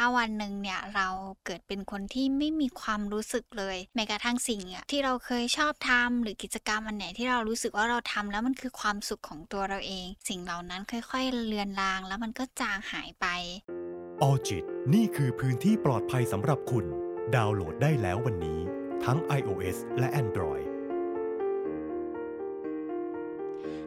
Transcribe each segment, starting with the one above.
ถ้าวันหนึ่งเนี่ยเราเกิดเป็นคนที่ไม่มีความรู้สึกเลยแม้กระทั่งสิ่งอะที่เราเคยชอบทำหรือกิจกรรมอันไหนที่เรารู้สึกว่าเราทำแล้วมันคือความสุขของตัวเราเอง สิ่งเหล่านั้นค่อยๆเลือนลาง แล้วมันก็จางหายไปออจิตนี่คือพื้นที่ปลอดภัยสำหรับคุณ ดาวน์โหลดได้แล้ววันนี้ ทั้ง iOS และ Android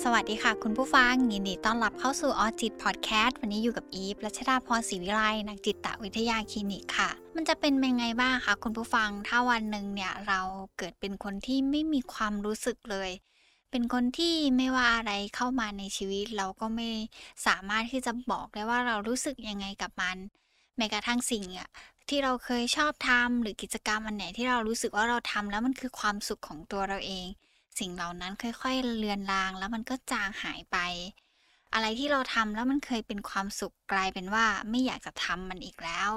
สวัสดีค่ะ คุณผู้ฟัง ยินดีต้อนรับเข้าสู่ออจิตพอดแคสต์วันนี้อยู่กับอีฟรัชดาพรศรีวิไลนักจิตวิทยาคลินิกค่ะ มันจะเป็นยังไงบ้างคะคุณผู้ฟังถ้าวันหนึ่งเนี่ยเราเกิดเป็นคนที่ไม่มีความรู้สึกเลย เป็นคนที่ไม่ว่าอะไรเข้ามาในชีวิต เราก็ไม่สามารถที่จะบอกได้ว่าเรารู้สึกยังไงกับมันแม้กระทั่งสิ่งอะที่เราเคยชอบทำหรือกิจกรรมอันไหนที่เรารู้สึกว่าเราทำแล้วมันคือความสุขของตัวเราเอง สิ่งเหล่านั้นค่อยๆเลือนลางแล้วมันก็จางหายไป อะไรที่เราทำแล้วมันเคยเป็นความสุขกลายเป็นว่าไม่อยากจะทำมันอีกแล้ว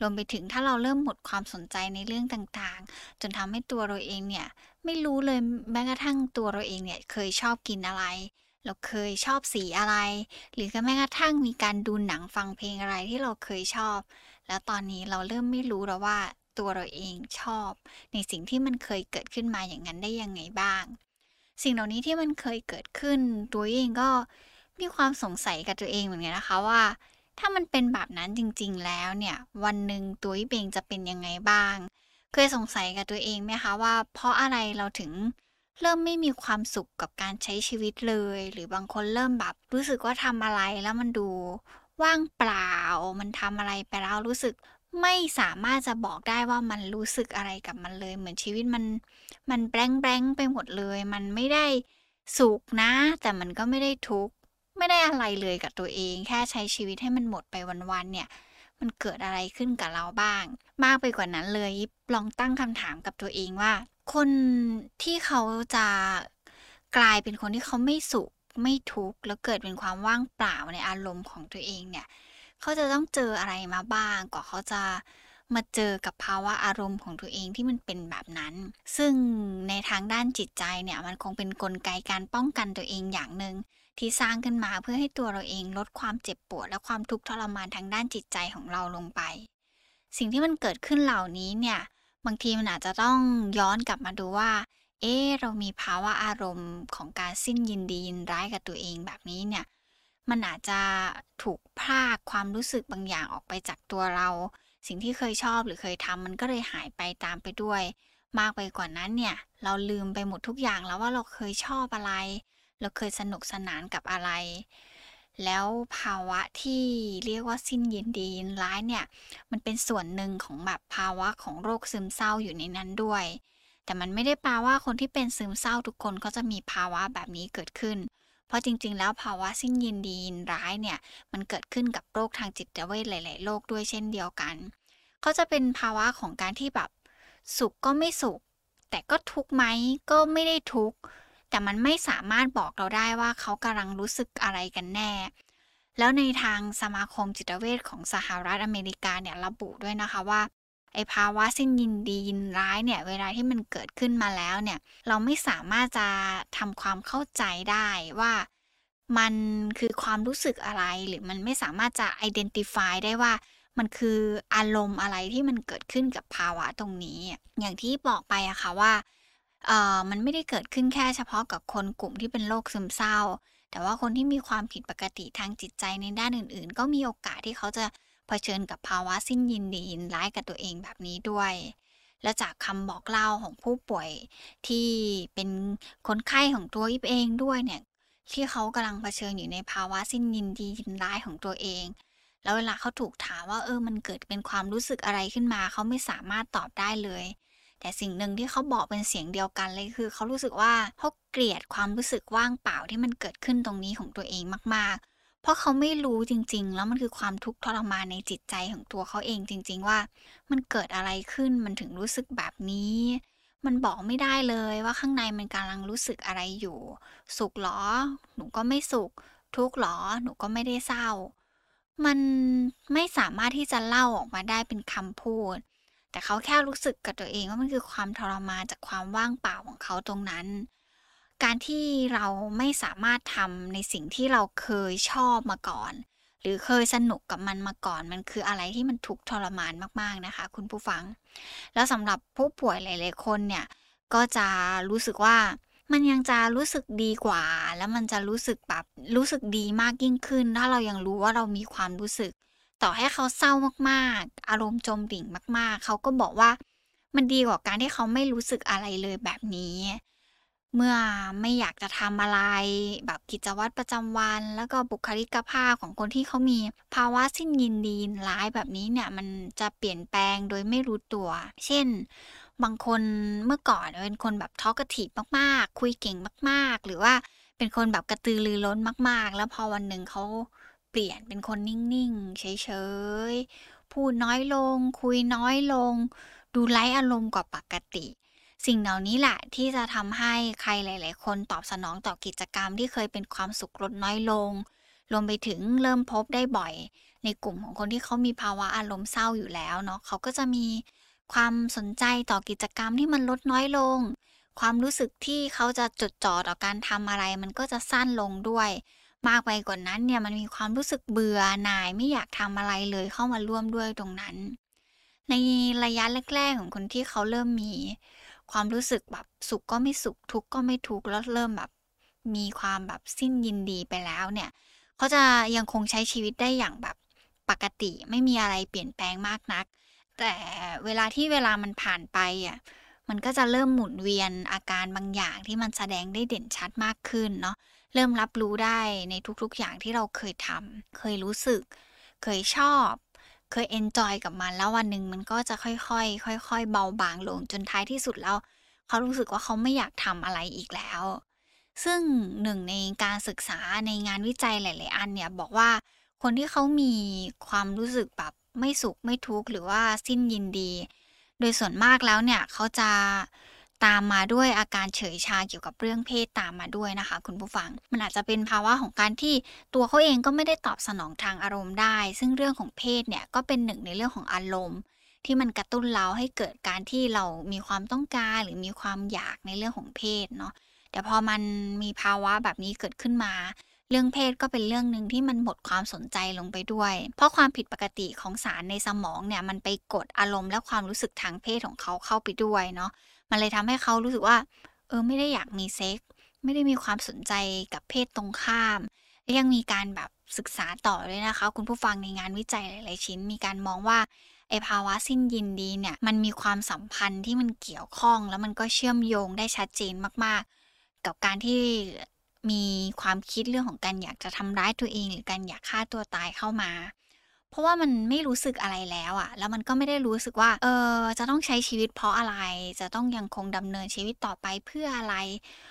รวมไปถึงถ้าเราเริ่มหมดความสนใจในเรื่องต่างๆ จนทำให้ตัวเราเองเนี่ยไม่รู้เลยแม้กระทั่งตัวเราเองเนี่ยเคยชอบกินอะไร เราเคยชอบสีอะไร หรือแม้กระทั่งมีการดูหนังฟังเพลงอะไรที่เราเคยชอบ แล้วตอนนี้เราเริ่มไม่รู้แล้วว่า ตัวเราเองชอบ ในสิ่งที่มันเคยเกิดขึ้นมาอย่างนั้นได้ยังไงบ้าง สิ่งเหล่านี้ที่มันเคยเกิดขึ้น ตัวเองก็มีความสงสัยกับตัวเองเหมือนกันนะคะว่า ถ้ามันเป็นแบบนั้นจริง ๆ แล้วเนี่ย วันหนึ่งตัวเองจะเป็นยังไงบ้าง เคยสงสัยกับตัวเองไหมคะว่า เพราะอะไรเราถึงเริ่มไม่มีความสุขกับการใช้ชีวิตเลย หรือบางคนเริ่มแบบรู้สึกว่าทำอะไรแล้วมันดูว่างเปล่า มันทำอะไรไปแล้วรู้สึก ไม่สามารถจะบอกได้ว่ามันรู้สึกอะไรกับมันเลย เหมือนชีวิตมัน มันแบงแบงไปหมดเลย มันไม่ได้สุขนะ แต่มันก็ไม่ได้ทุกข์ไม่ได้อะไรเลยกับตัวเอง แค่ใช้ชีวิตให้มันหมดไปวันๆเนี่ย มันเกิดอะไรขึ้นกับเราบ้าง มากไปกว่านั้นเลยลองตั้งคำถามกับตัวเองว่า คนที่เขาจะกลายเป็นคนที่เขาไม่สุขไม่ทุกข์แล้วเกิดเป็นความว่างเปล่าในอารมณ์ของตัวเองเนี่ย เขาจะต้องเจออะไรมาบ้างกว่าเขาจะมาเจอกับภาวะอารมณ์ของตัวเองที่มันเป็นแบบนั้น ซึ่งในทางด้านจิตใจเนี่ยมันคงเป็นนกลไกการป้องกันตัวเองอย่างหนึ่งที่สร้างขึ้นมาเพื่อให้ตัวเราเองลดความเจ็บปวด และความทุกข์ทรมานทางด้านจิตใจของเราลงไป สิ่งที่มันเกิดขึ้นเหล่านี้เนี่ยบางทีมันอาจจะต้องย้อนกลับมาดูว่า เอ๊เรามีภาวะอารมณ์ของการสิ้นยินดียินร้ายกับตัวเองแบบนี้เนี่ย มันอาจจะถูกพรากความรู้สึกบางอย่างออกไปจากตัวเรา สิ่งที่เคยชอบหรือเคยทำมันก็เลยหายไปตามไปด้วย มากไปกว่านั้นเนี่ย เราลืมไปหมดทุกอย่างแล้วว่าเราเคยชอบอะไร เราเคยสนุกสนานกับอะไร แล้วภาวะที่เรียกว่าสิ้นยินดียินร้ายเนี่ย มันเป็นส่วนหนึ่งของแบบภาวะของโรคซึมเศร้าอยู่ในนั้นด้วย แต่มันไม่ได้แปลว่าคนที่เป็นซึมเศร้าทุกคนก็จะมีภาวะแบบนี้เกิดขึ้น เพราะจริง ๆ แล้วภาวะสิ้นยินดียินร้ายเนี่ยมันเกิดขึ้นกับโรคทางจิตเวชหลาย ๆ โรคด้วยเช่นเดียวกันเขาจะเป็นภาวะของการที่แบบสุขก็ไม่สุข แต่ก็ทุกข์ไหมก็ไม่ได้ทุกข์แต่มันไม่สามารถบอกเราได้ว่าเขากำลังรู้สึกอะไรกันแน่ แล้วในทางสมาคมจิตเวชของสหรัฐอเมริกาเนี่ยระบุด้วยนะคะว่า ไอภาวะสิ้นยินดียินร้ายเนี่ยเวลาที่มันเกิดขึ้นมาแล้วเนี่ยเราไม่สามารถจะทำความเข้าใจได้ว่ามันคือความรู้สึกอะไรหรือมันไม่สามารถจะ identify ได้ว่ามันคืออารมณ์อะไรที่มันเกิดขึ้นกับภาวะตรงนี้ อย่างที่บอกไปอะค่ะว่าเออมันไม่ได้เกิดขึ้นแค่เฉพาะกับคนกลุ่มที่เป็นโรคซึมเศร้า แต่ว่าคนที่มีความผิดปกติทางจิตใจในด้านอื่น ๆ ก็มีโอกาสที่เขาจะ เผชิญกับภาวะสิ้นยินดียินร้ายกับตัวเองแบบนี้ด้วย และจากคำบอกเล่าของผู้ป่วยที่เป็นคนไข้ของตัวอิบเองด้วยเนี่ยที่เขากำลังเผชิญอยู่ในภาวะสิ้นยินดียินร้ายของตัวเอง แล้วเวลาเขาถูกถามว่าเออมันเกิดเป็นความรู้สึกอะไรขึ้นมา เขาไม่สามารถตอบได้เลย แต่สิ่งหนึ่งที่เขาบอกเป็นเสียงเดียวกันเลยคือ เขารู้สึกว่าเขาเกลียดความรู้สึกว่างเปล่าที่มันเกิดขึ้นตรงนี้ของตัวเองมาก เพราะเขาไม่รู้จริง ๆ แล้วมันคือความทุกข์ทรมานในจิตใจของตัวเขาเองจริง ๆ ว่า มันเกิดอะไรขึ้นมันถึงรู้สึกแบบนี้ มันบอกไม่ได้เลยว่าข้างในมันกำลังรู้สึกอะไรอยู่ สุขหรอ หนูก็ไม่สุข ทุกข์หรอ หนูก็ไม่ได้เศร้า มันไม่สามารถที่จะเล่าออกมาได้เป็นคำพูด แต่เขาแค่รู้สึกกับตัวเองว่ามันคือความทรมานจากความว่างเปล่าของเขาตรงนั้น การที่เราไม่สามารถทำในสิ่งที่เราเคยชอบมาก่อน หรือเคยสนุกกับมันมาก่อน มันคืออะไรที่มันทุกทรมานมากๆนะคะ คุณผู้ฟัง แล้วสำหรับผู้ป่วยหลาย ๆ คนเนี่ยก็จะรู้สึกว่ามันยังจะรู้สึกดีกว่า แล้วมันจะรู้สึกแบบรู้สึกดีมากยิ่งขึ้น ถ้าเรายังรู้ว่าเรามีความรู้สึก ต่อให้เขาเศร้ามากๆ อารมณ์จมดิ่งมาก ๆ เขาก็บอกว่า มันดีกว่าการที่เขาไม่รู้สึกอะไรเลยแบบนี้ เมื่อไม่อยากจะทำอะไร แบบกิจวัตรประจำวัน แล้วก็บุคลิกภาพของคนที่เขามีภาวะสิ้นยินดีร้ายแบบนี้เนี่ยมันจะเปลี่ยนแปลงโดยไม่รู้ตัว เช่น บางคนเมื่อก่อนเป็นคนแบบทอกทีฟมากๆ คุยเก่งมากๆ หรือว่าเป็นคนแบบกระตือรือร้นมาก ๆ แล้วพอวันหนึ่งเขาเปลี่ยนเป็นคนนิ่งๆ เฉยๆ พูดน้อยลง คุยน้อยลง ดูไร้อารมณ์กว่าปกติ สิ่งเหล่านี้แหละที่จะทำให้ใครหลาย ๆ คนตอบสนองต่อกิจกรรมที่เคยเป็นความสุขลดน้อยลง รวมไปถึงเริ่มพบได้บ่อย ในกลุ่มของคนที่เขามีภาวะอารมณ์เศร้าอยู่แล้วเนาะเขาก็จะมีความสนใจต่อกิจกรรมที่มันลดน้อยลง ความรู้สึกที่เขาจะจดจ่อต่อการทำอะไร มันก็จะสั้นลงด้วย มากไปกว่านั้นเนี่ยมันมีความรู้สึกเบื่อหน่ายไม่อยากทำอะไรเลยเข้ามาร่วมด้วยตรงนั้น ในระยะแรก ๆ ของคนที่เขาเริ่มมี ความรู้สึกแบบสุขก็ไม่สุขทุกข์ก็ไม่ทุกข์แล้วเริ่มแบบมีความแบบสิ้นยินดีไปแล้วเนี่ยเขาจะยังคงใช้ชีวิตได้อย่างแบบปกติไม่มีอะไรเปลี่ยนแปลงมากนัก แต่เวลาที่เวลามันผ่านไปอะมันก็จะเริ่มหมุนเวียนอาการบางอย่างที่มันแสดงได้เด่นชัดมากขึ้นเนาะเริ่มรับรู้ได้ในทุกๆอย่างที่เราเคยทเคยรู้สึก เคยชอบ เคย enjoy กับมันแล้ววันหนึ่งมันก็จะค่อยๆค่อย ๆ เบาบางลงจนท้ายที่สุดแล้ว เขารู้สึกว่าเขาไม่อยากทำอะไรอีกแล้ว ซึ่งหนึ่งในการศึกษาในงานวิจัยหลาย ๆ อันเนี่ยบอกว่าคนที่เขามีความรู้สึกแบบไม่สุขไม่ทุกข์หรือว่าสิ้นยินดี โดยส่วนมากแล้วเนี่ยเขาจะ ตามมาด้วยอาการเฉยชาเกี่ยวกับเรื่องเพศตามมาด้วยนะคะ คุณผู้ฟัง มันอาจจะเป็นภาวะของการที่ตัวเขาเองก็ไม่ได้ตอบสนองทางอารมณ์ได้ ซึ่งเรื่องของเพศเนี่ยก็เป็นหนึ่งในเรื่องของอารมณ์ที่มันกระตุ้นเราให้เกิดการที่เรามีความต้องการหรือมีความอยากในเรื่องของเพศเนาะแต่พอมันมีภาวะแบบนี้เกิดขึ้นมา เรื่องเพศก็เป็นเรื่องหนึ่งที่มันหมดความสนใจลงไปด้วย เพราะความผิดปกติของสารในสมองเนี่ยมันไปกดอารมณ์และความรู้สึกทางเพศของเขาเข้าไปด้วยเนาะมันเลยทำให้เขารู้สึกว่า เออไม่ได้อยากมีเซ็กไม่ได้มีความสนใจกับเพศตรงข้ามและยังมีการแบบศึกษาต่อเลยนะคะ คุณผู้ฟังในงานวิจัยหลาย ๆ ชิ้น มีการมองว่าไอภาวะสิ้นยินดีเนี่ยมันมีความสัมพันธ์ที่มันเกี่ยวข้อง แล้วมันก็เชื่อมโยงได้ชัดเจนมาก ๆ กับการที่ มีความคิดเรื่องของการอยากจะทำร้ายตัวเอง หรือการอยากฆ่าตัวตายเข้ามา เพราะว่ามันไม่รู้สึกอะไรแล้วอะแล้วมันก็ไม่ได้รู้สึกว่า เออจะต้องใช้ชีวิตเพราะอะไร จะต้องยังคงดำเนินชีวิตต่อไปเพื่ออะไร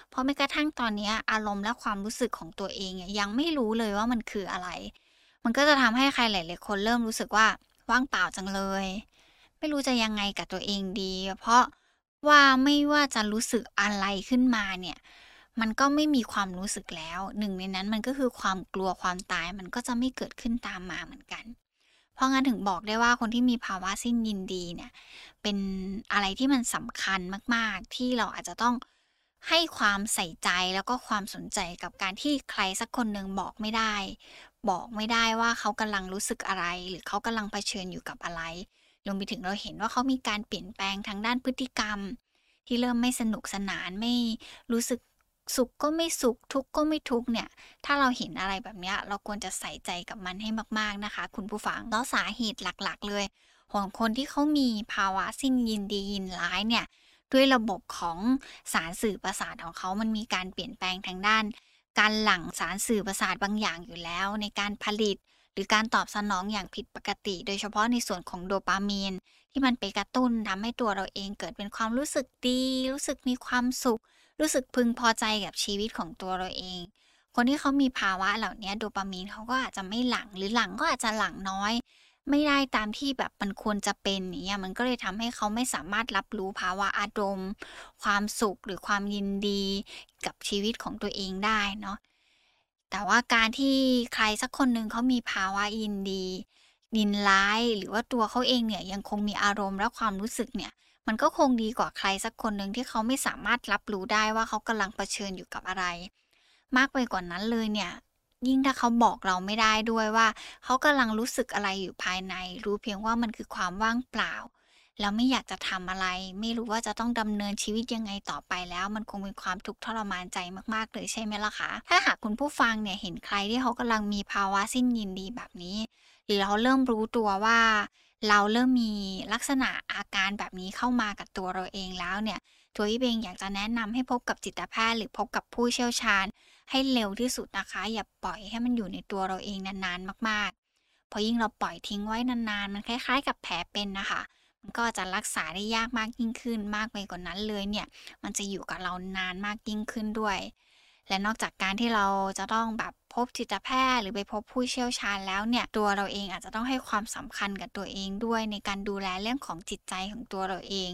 เพราะแม้กระทั่งตอนนี้อารมณ์และความรู้สึกของตัวเองยังไม่รู้เลยว่ามันคืออะไร มันก็จะทำให้ใครหลายๆคนเริ่มรู้สึกว่าว่างเปล่าจังเลย ไม่รู้จะยังไงกับตัวเองดี เพราะว่าไม่ว่าจะรู้สึกอะไรขึ้นมาเนี่ย มันก็ไม่มีความรู้สึกแล้ว หนึ่งในนั้นมันก็คือความกลัวความตายมันก็จะไม่เกิดขึ้นตามมาเหมือนกัน เพราะงั้นถึงบอกได้ว่าคนที่มีภาวะสิ้นยินดีเนี่ย เป็นอะไรที่มันสำคัญมาก ๆ ที่เราอาจจะต้องให้ความใส่ใจแล้วก็ความสนใจกับการที่ใครสักคนหนึ่งบอกไม่ได้ บอกไม่ได้ว่าเขากำลังรู้สึกอะไร หรือเขากำลังเผชิญอยู่กับอะไรรวมไปถึงเราเห็นว่าเขามีการเปลี่ยนแปลงทางด้านพฤติกรรม ที่เริ่มไม่สนุกสนานไม่รู้สึก สุขก็ไม่สุขทุกข์ก็ไม่ทุกข์เนี่ย ถ้าเราเห็นอะไรแบบนี้เราควรจะใส่ใจกับมันให้มากๆนะคะ คุณผู้ฟังแล้วสาเหตุหลักๆ เลย ของคนที่เขามีภาวะสิ้นยินดียินร้ายเนี่ยด้วยระบบของสารสื่อประสาทของเขามันมีการเปลี่ยนแปลงทางด้าน การหลั่งสารสื่อประสาทบางอย่างอยู่แล้ว ในการผลิต หรือการตอบสนองอย่างผิดปกติ โดยเฉพาะในส่วนของโดปามีนที่มันไปกระตุ้นทำให้ตัวเราเองเกิดเป็นความรู้สึกดี รู้สึกมีความสุข รู้สึกพึงพอใจกับชีวิตของตัวเราเอง คนที่เขามีภาวะเหล่านี้โดปามีนเขาก็อาจจะไม่หลังหรือหลังก็อาจจะหลังน้อย ไม่ได้ตามที่แบบมันควรจะเป็นเงี้ยมันก็เลยทำให้เขาไม่สามารถรับรู้ภาวะอารมณ์ความสุขหรือความยินดีกับชีวิตของตัวเองได้เนาะแต่ว่าการที่ใครสักคนหนึ่งเขามีภาวะยินดียินร้ายหรือว่าตัวเขาเองเนี่ยยังคงมีอารมณ์และความรู้สึกเนี่ย มันก็คงดีกว่าใครสักคนหนึ่งที่เขาไม่สามารถรับรู้ได้ว่าเขากำลังเผชิญอยู่กับอะไร มากไปกว่านั้นเลยเนี่ย ยิ่งถ้าเขาบอกเราไม่ได้ด้วยว่า เขากำลังรู้สึกอะไรอยู่ภายใน รู้เพียงว่ามันคือความว่างเปล่าแล้วไม่อยากจะทำอะไร ไม่รู้ว่าจะต้องดำเนินชีวิตยังไงต่อไปแล้ว มันคงเป็นความทุกข์ทรมานใจมากๆเลยใช่ไหมล่ะคะถ้าหากคุณผู้ฟังเนี่ยเห็นใครที่เขากำลังมีภาวะสิ้นยินดีแบบนี้ หรือเราเริ่มรู้ตัวว่า เราเริ่มมีลักษณะอาการแบบนี้เข้ามากับตัวเราเองแล้วเนี่ย ตัวอีเองอยากจะแนะนำให้พบกับจิตแพทย์หรือพบกับผู้เชี่ยวชาญ ให้เร็วที่สุดนะคะ อย่าปล่อยให้มันอยู่ในตัวเราเองนานๆมากๆ เพราะยิ่งเราปล่อยทิ้งไว้นานๆ มันคล้าย ๆ กับแผลเป็นนะคะ มันก็จะรักษาได้ยากมากยิ่งขึ้น มากไปกว่านั้นเลยเนี่ย มันจะอยู่กับเรานานมากยิ่งขึ้นด้วย และนอกจากการที่เราจะต้องแบบพบจิตแพทย์หรือไปพบผู้เชี่ยวชาญแล้วเนี่ยตัวเราเองอาจจะต้องให้ความสำคัญกับตัวเองด้วยในการดูแลเรื่องของจิตใจของตัวเราเอง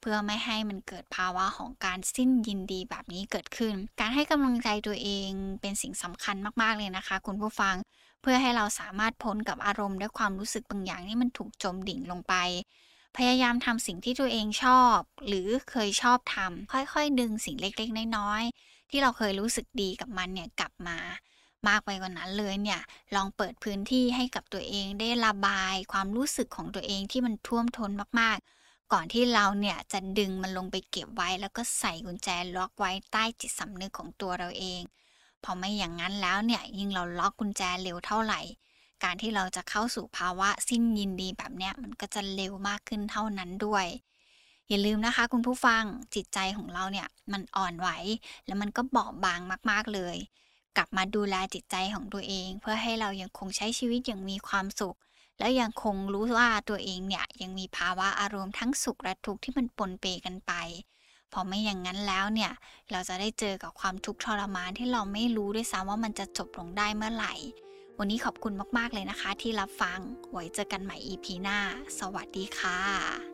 เพื่อไม่ให้มันเกิดภาวะของการสิ้นยินดีแบบนี้เกิดขึ้น การให้กำลังใจตัวเองเป็นสิ่งสำคัญมากๆเลยนะคะ คุณผู้ฟังเพื่อให้เราสามารถพ้นกับอารมณ์และความรู้สึกบางอย่างที่มันถูกจมดิ่งลงไปพยายามทำสิ่งที่ตัวเองชอบ หรือเคยชอบทำค่อยๆ ดึงสิ่งเล็กๆ น้อยๆ ที่เราเคยรู้สึกดีกับมันเนี่ยกลับมามากไปกว่านั้นเลยเนี่ยลองเปิดพื้นที่ให้กับตัวเองได้ระบายความรู้สึกของตัวเองที่มันท่วมท้นมากๆ ก่อนที่เราเนี่ยจะดึงมันลงไปเก็บไว้ แล้วก็ใส่กุญแจล็อกไว้ใต้จิตสำนึกของตัวเราเอง พอไม่อย่างนั้นแล้วเนี่ยยิ่งเราล็อกกุญแจเร็วเท่าไหร่ การที่เราจะเข้าสู่ภาวะสิ้นยินดีแบบเนี้ยมันก็จะเร็วมากขึ้นเท่านั้นด้วย อย่าลืมนะคะ คุณผู้ฟังจิตใจของเราเนี่ยมันอ่อนไหว แล้วมันก็บอบบางมาก ๆเลย กลับมาดูแลจิตใจของตัวเอง เพื่อให้เรายังคงใช้ชีวิตอย่างมีความสุข แล้วยังคงรู้ว่าตัวเองเนี่ยยังมีภาวะอารมณ์ทั้งสุขและทุกข์ที่มันปนเปกันไปพอไม่อย่างนั้นแล้วเนี่ย เราจะได้เจอกับความทุกข์ทรมานที่เราไม่รู้ด้วยซ้ำว่ามันจะจบลงได้เมื่อไหร่ วันนี้ขอบคุณมาก ๆ เลยนะคะที่รับฟัง ไว้เจอกันใหม่ EP หน้า สวัสดีค่ะ